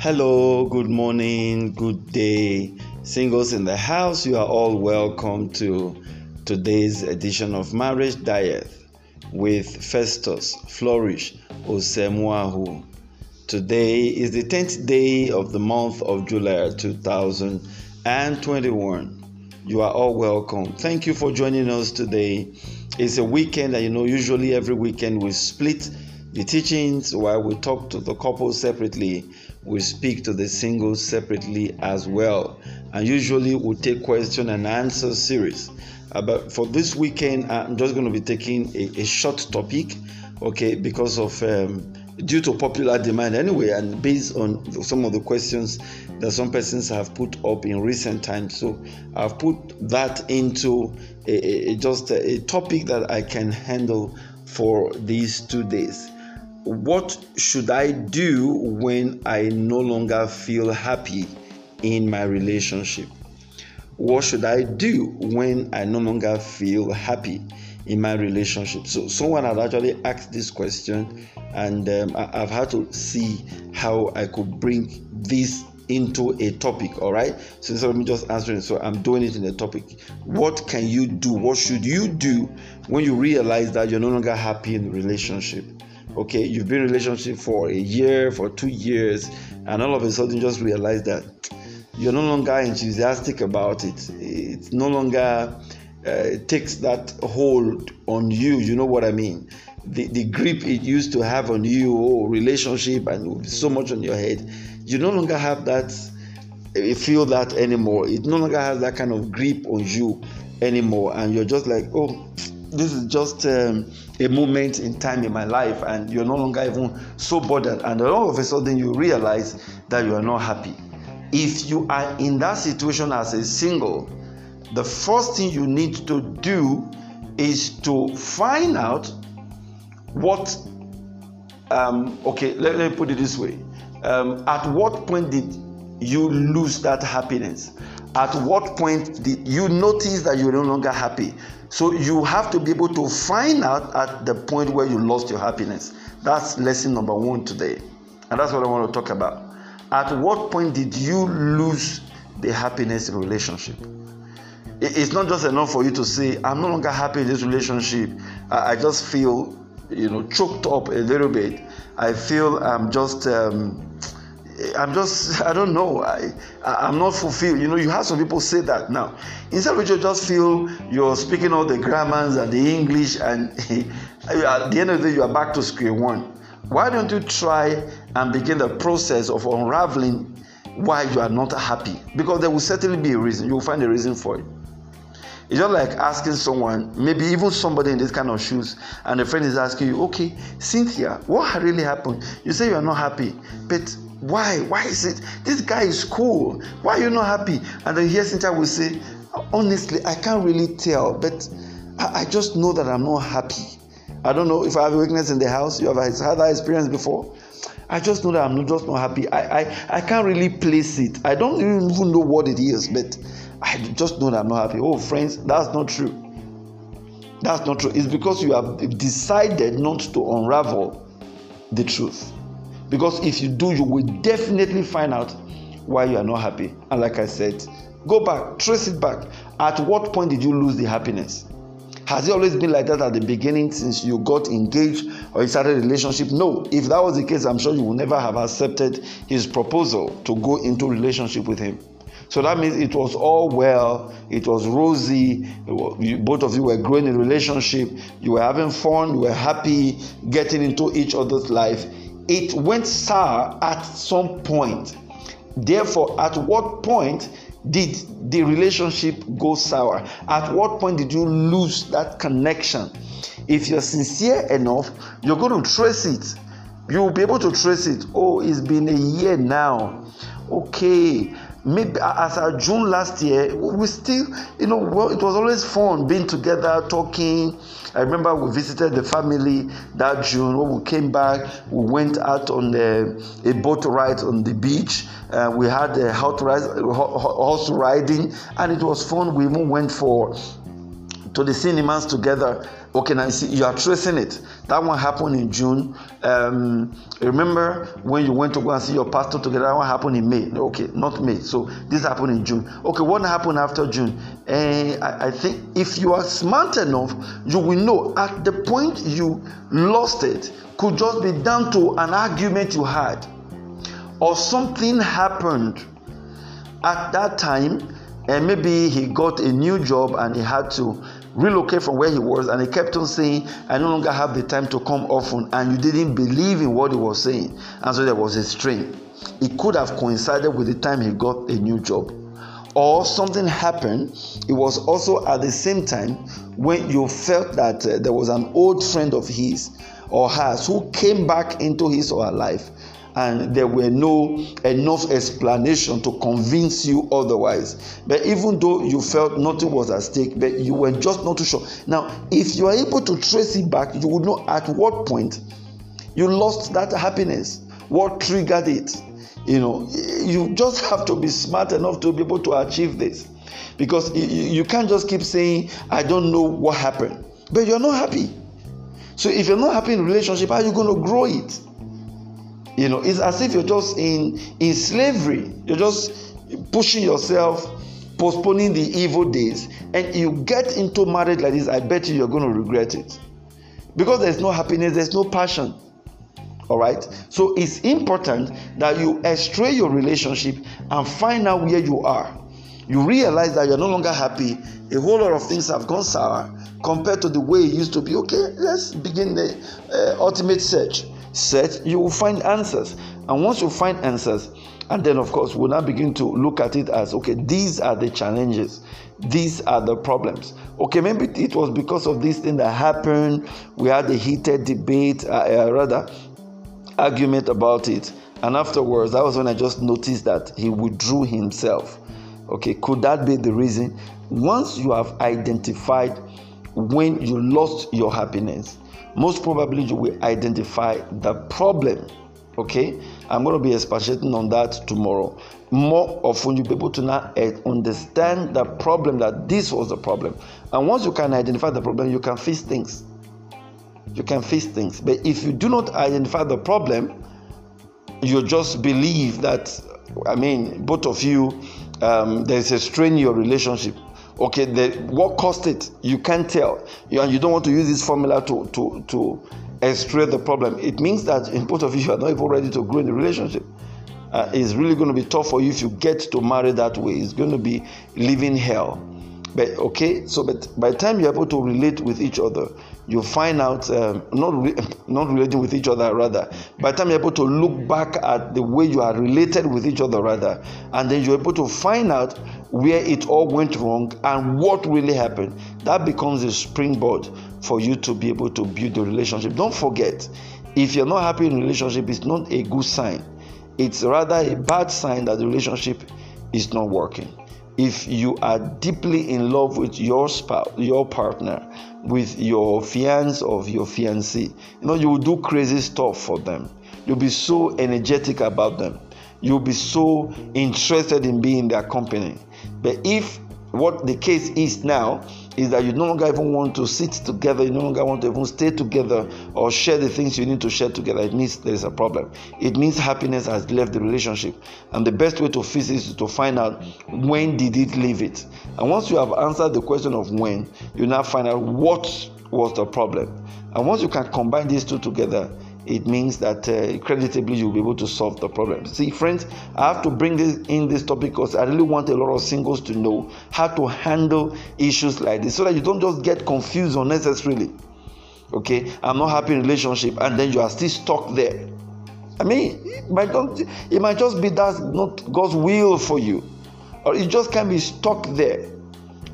Hello, good morning, good day. Singles in the house, you are all welcome to today's edition of Marriage Diet with Festus Flourish Osemuahu. Today is the 10th day of the month of July 2021. You are all welcome. Thank you for joining us today. It's a weekend, and you know, usually every weekend we split the teachings while we talk to the couple separately we speak to the singles separately as well and usually we take question and answer series. Uh, but for this weekend i'm just going to be taking a, a short topic okay because of um, due to popular demand anyway and based on some of the questions that some persons have put up in recent times. So i've put that into a, a, just a topic that i can handle for these two days what should I do when I no longer feel happy in my relationship? What should I do when I no longer feel happy in my relationship? So, someone had actually asked this question, and um, I, have had to see how I could bring this into a topic. All right, so instead of me just answering, so I'm doing it in a topic. What can you do? What should you do when you realize that you're no longer happy in the relationship? Okay you've been in relationship for a year for two years and all of a sudden just realize that you're no longer enthusiastic about it. It no longer uh, takes that hold on you you know what i mean? The, the grip it used to have on you oh, relationship and so much on your head you no longer have that you feel that anymore. It no longer has that kind of grip on you anymore and you're just like oh this is just um, a moment in time in my life and you're no longer even so bothered and all of a sudden you realize that you are not happy. If you are in that situation as a single the first thing you need to do is to find out what um, okay let, let me put it this way. Um, at what point did you lose that happiness? At what point did you notice that you're no longer happy so you have to be able to find out at the point where you lost your happiness. That's lesson number one today. And that's what I want to talk about. At what point did you lose the happiness in relationship? It's not just enough for you to say, I'm no longer happy in this relationship. I just feel, you know, choked up a little bit. I feel I'm just um, I'm just, I don't know, I, I'm not fulfilled. You know, you have some people say that now. Instead of which you just feel you're speaking all the grammars and the English, and at the end of the day, you are back to square one. Why don't you try and begin the process of unraveling why you are not happy? Because there will certainly be a reason. You will find a reason for it. It's just like asking someone, maybe even somebody in this kind of shoes, and a friend is asking you, okay, Cynthia, what really happened? You say you are not happy, but why? Why is it? This guy is cool. Why are you not happy? And here Cynthia will say, honestly, I can't really tell, but I, I just know that I'm not happy. I don't know if I have a weakness in the house. You have had that experience before? I just know that I'm just not happy. I, I, I can't really place it. I don't even know what it is, but I just know that I'm not happy. Oh, friends, that's not true. That's not true. It's because you have decided not to unravel the truth. Because if you do, you will definitely find out why you are not happy. And like I said, go back, trace it back. At what point did you lose the happiness? Has it always been like that at the beginning since you got engaged or you started a relationship? No. If that was the case, I'm sure you would never have accepted his proposal to go into relationship with him. So that means it was all well, it was rosy, both of you were growing in relationship, you were having fun, you were happy, getting into each other's life it went sour at some point. Therefore, at what point did the relationship go sour? At what point did you lose that connection? If you're sincere enough, you're going to trace it. You'll be able to trace it. Oh, it's been a year now. Okay, maybe as our June last year, we still, you know, well, it was always fun being together, talking. I remember we visited the family that June. When we came back, we went out on the, a boat ride on the beach. Uh, we had a horse, horse riding, and it was fun. We even went for to the cinemas together. Okay, now you see you are tracing it. That one happened in June. Um, remember when you went to go and see your pastor together? That one happened in May. Okay, not May. So this happened in June. Okay, what happened after June? Uh, I, I think if you are smart enough, you will know at the point you lost it could just be down to an argument you had or something happened at that time and maybe he got a new job and he had to relocate from where he was and he kept on saying i no longer have the time to come often and you didn't believe in what he was saying. And so there was a strain. It could have coincided with the time he got a new job. Or something happened. It was also at the same time when you felt that uh, there was an old friend of his or hers who came back into his or her life and there were no enough explanation to convince you otherwise. But even though you felt nothing was at stake but you were just not too sure. Now if you are able to trace it back you would know at what point you lost that happiness what triggered it. You know you just have to be smart enough to be able to achieve this. Because you can't just keep saying i don't know what happened. But you're not happy. So if you're not happy in relationship how are you going to grow it you know, it's as if you're just in in slavery. You're just pushing yourself, postponing the evil days, and you get into marriage like this. I bet you you're going to regret it because there's no happiness, there's no passion. All right, so it's important that you estray your relationship and find out where you are. You realize that you're no longer happy. A whole lot of things have gone sour compared to the way it used to be. Okay, let's begin the uh, ultimate search search, you will find answers. And once you find answers, and then of course, we'll now begin to look at it as okay, these are the challenges, these are the problems. Okay, maybe it was because of this thing that happened. We had a heated debate, uh, uh, rather, argument about it. And afterwards, that was when I just noticed that he withdrew himself. Okay, could that be the reason? Once you have identified when you lost your happiness, most probably you will identify the problem okay? I'm going to be expatiating on that tomorrow. More often you'll be able to now eh, understand the problem that this was the problem. And once you can identify the problem you can fix things. You can fix things. But if you do not identify the problem you just believe that i mean both of you um, there's a strain in your relationship okay the what caused it? You can't tell. You, and you don't want to use this formula to to to extract the problem. It means that in both of you you are not even ready to grow in the relationship. Uh, it's really going to be tough for you if you get to marry that way. It's going to be living hell. But okay so but by the time you're able to relate with each other you find out um, not re- not relating with each other rather. By the time you're able to look back at the way you are related with each other rather and then you're able to find out where it all went wrong and what really happened that becomes a springboard for you to be able to build the relationship. Don't forget if you're not happy in relationship it's not a good sign. It's rather a bad sign that the relationship is not working if you are deeply in love with your spouse your partner with your fiance or your fiancée you know you will do crazy stuff for them. You'll be so energetic about them. You'll be so interested in being in their company. But if what the case is now is that you no longer even want to sit together, you no longer want to even stay together or share the things you need to share together, it means there is a problem. It means happiness has left the relationship. And the best way to fix it is to find out when did it leave it. And once you have answered the question of when, you now find out what was the problem. And once you can combine these two together, it means that uh, creditably you'll be able to solve the problem. See, friends, I have to bring this in this topic because I really want a lot of singles to know how to handle issues like this so that you don't just get confused unnecessarily. Okay, I'm not happy in relationship, and then you are still stuck there. I mean, it might, not, it might just be that's not God's will for you, or it just can be stuck there.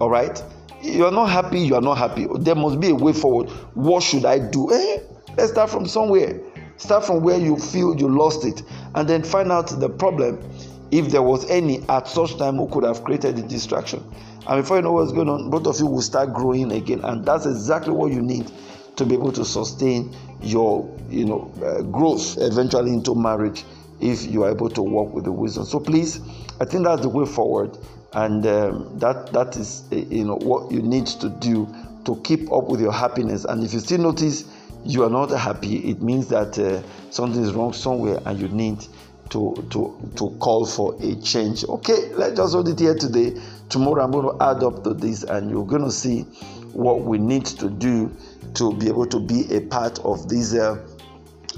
All right, you are not happy. You are not happy. There must be a way forward. What should I do? Eh? Let's start from somewhere. Start from where you feel you lost it, and then find out the problem, if there was any at such time who could have created the distraction. And before you know what's going on, both of you will start growing again, and that's exactly what you need to be able to sustain your, you know, uh, growth eventually into marriage if you are able to work with the wisdom. So please, I think that's the way forward. and um, that that is uh, you know what you need to do to keep up with your happiness and if you still notice you are not happy it means that uh, something is wrong somewhere and you need to to to call for a change. Okay let's just hold it here today. Tomorrow i'm going to add up to this and you're going to see what we need to do to be able to be a part of this uh,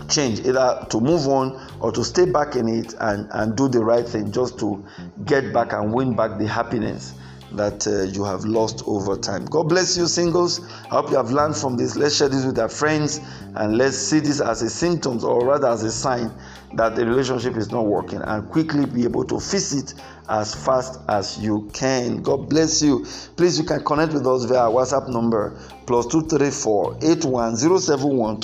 change either to move on or to stay back in it and and do the right thing just to get back and win back the happiness that uh, you have lost over time. God bless you, singles. I hope you have learned from this. Let's share this with our friends and let's see this as a symptom or rather as a sign that the relationship is not working and quickly be able to fix it as fast as you can. God bless you. Please, you can connect with us via WhatsApp number plus 234 81071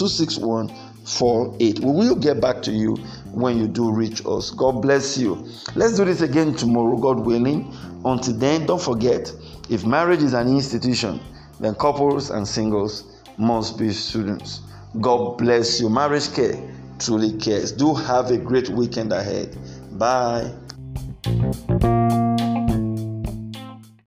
261 48. We will get back to you when you do reach us. God bless you. Let's do this again tomorrow, God willing. Until then, don't forget if marriage is an institution, then couples and singles must be students. God bless you. Marriage care truly cares. Do have a great weekend ahead. Bye.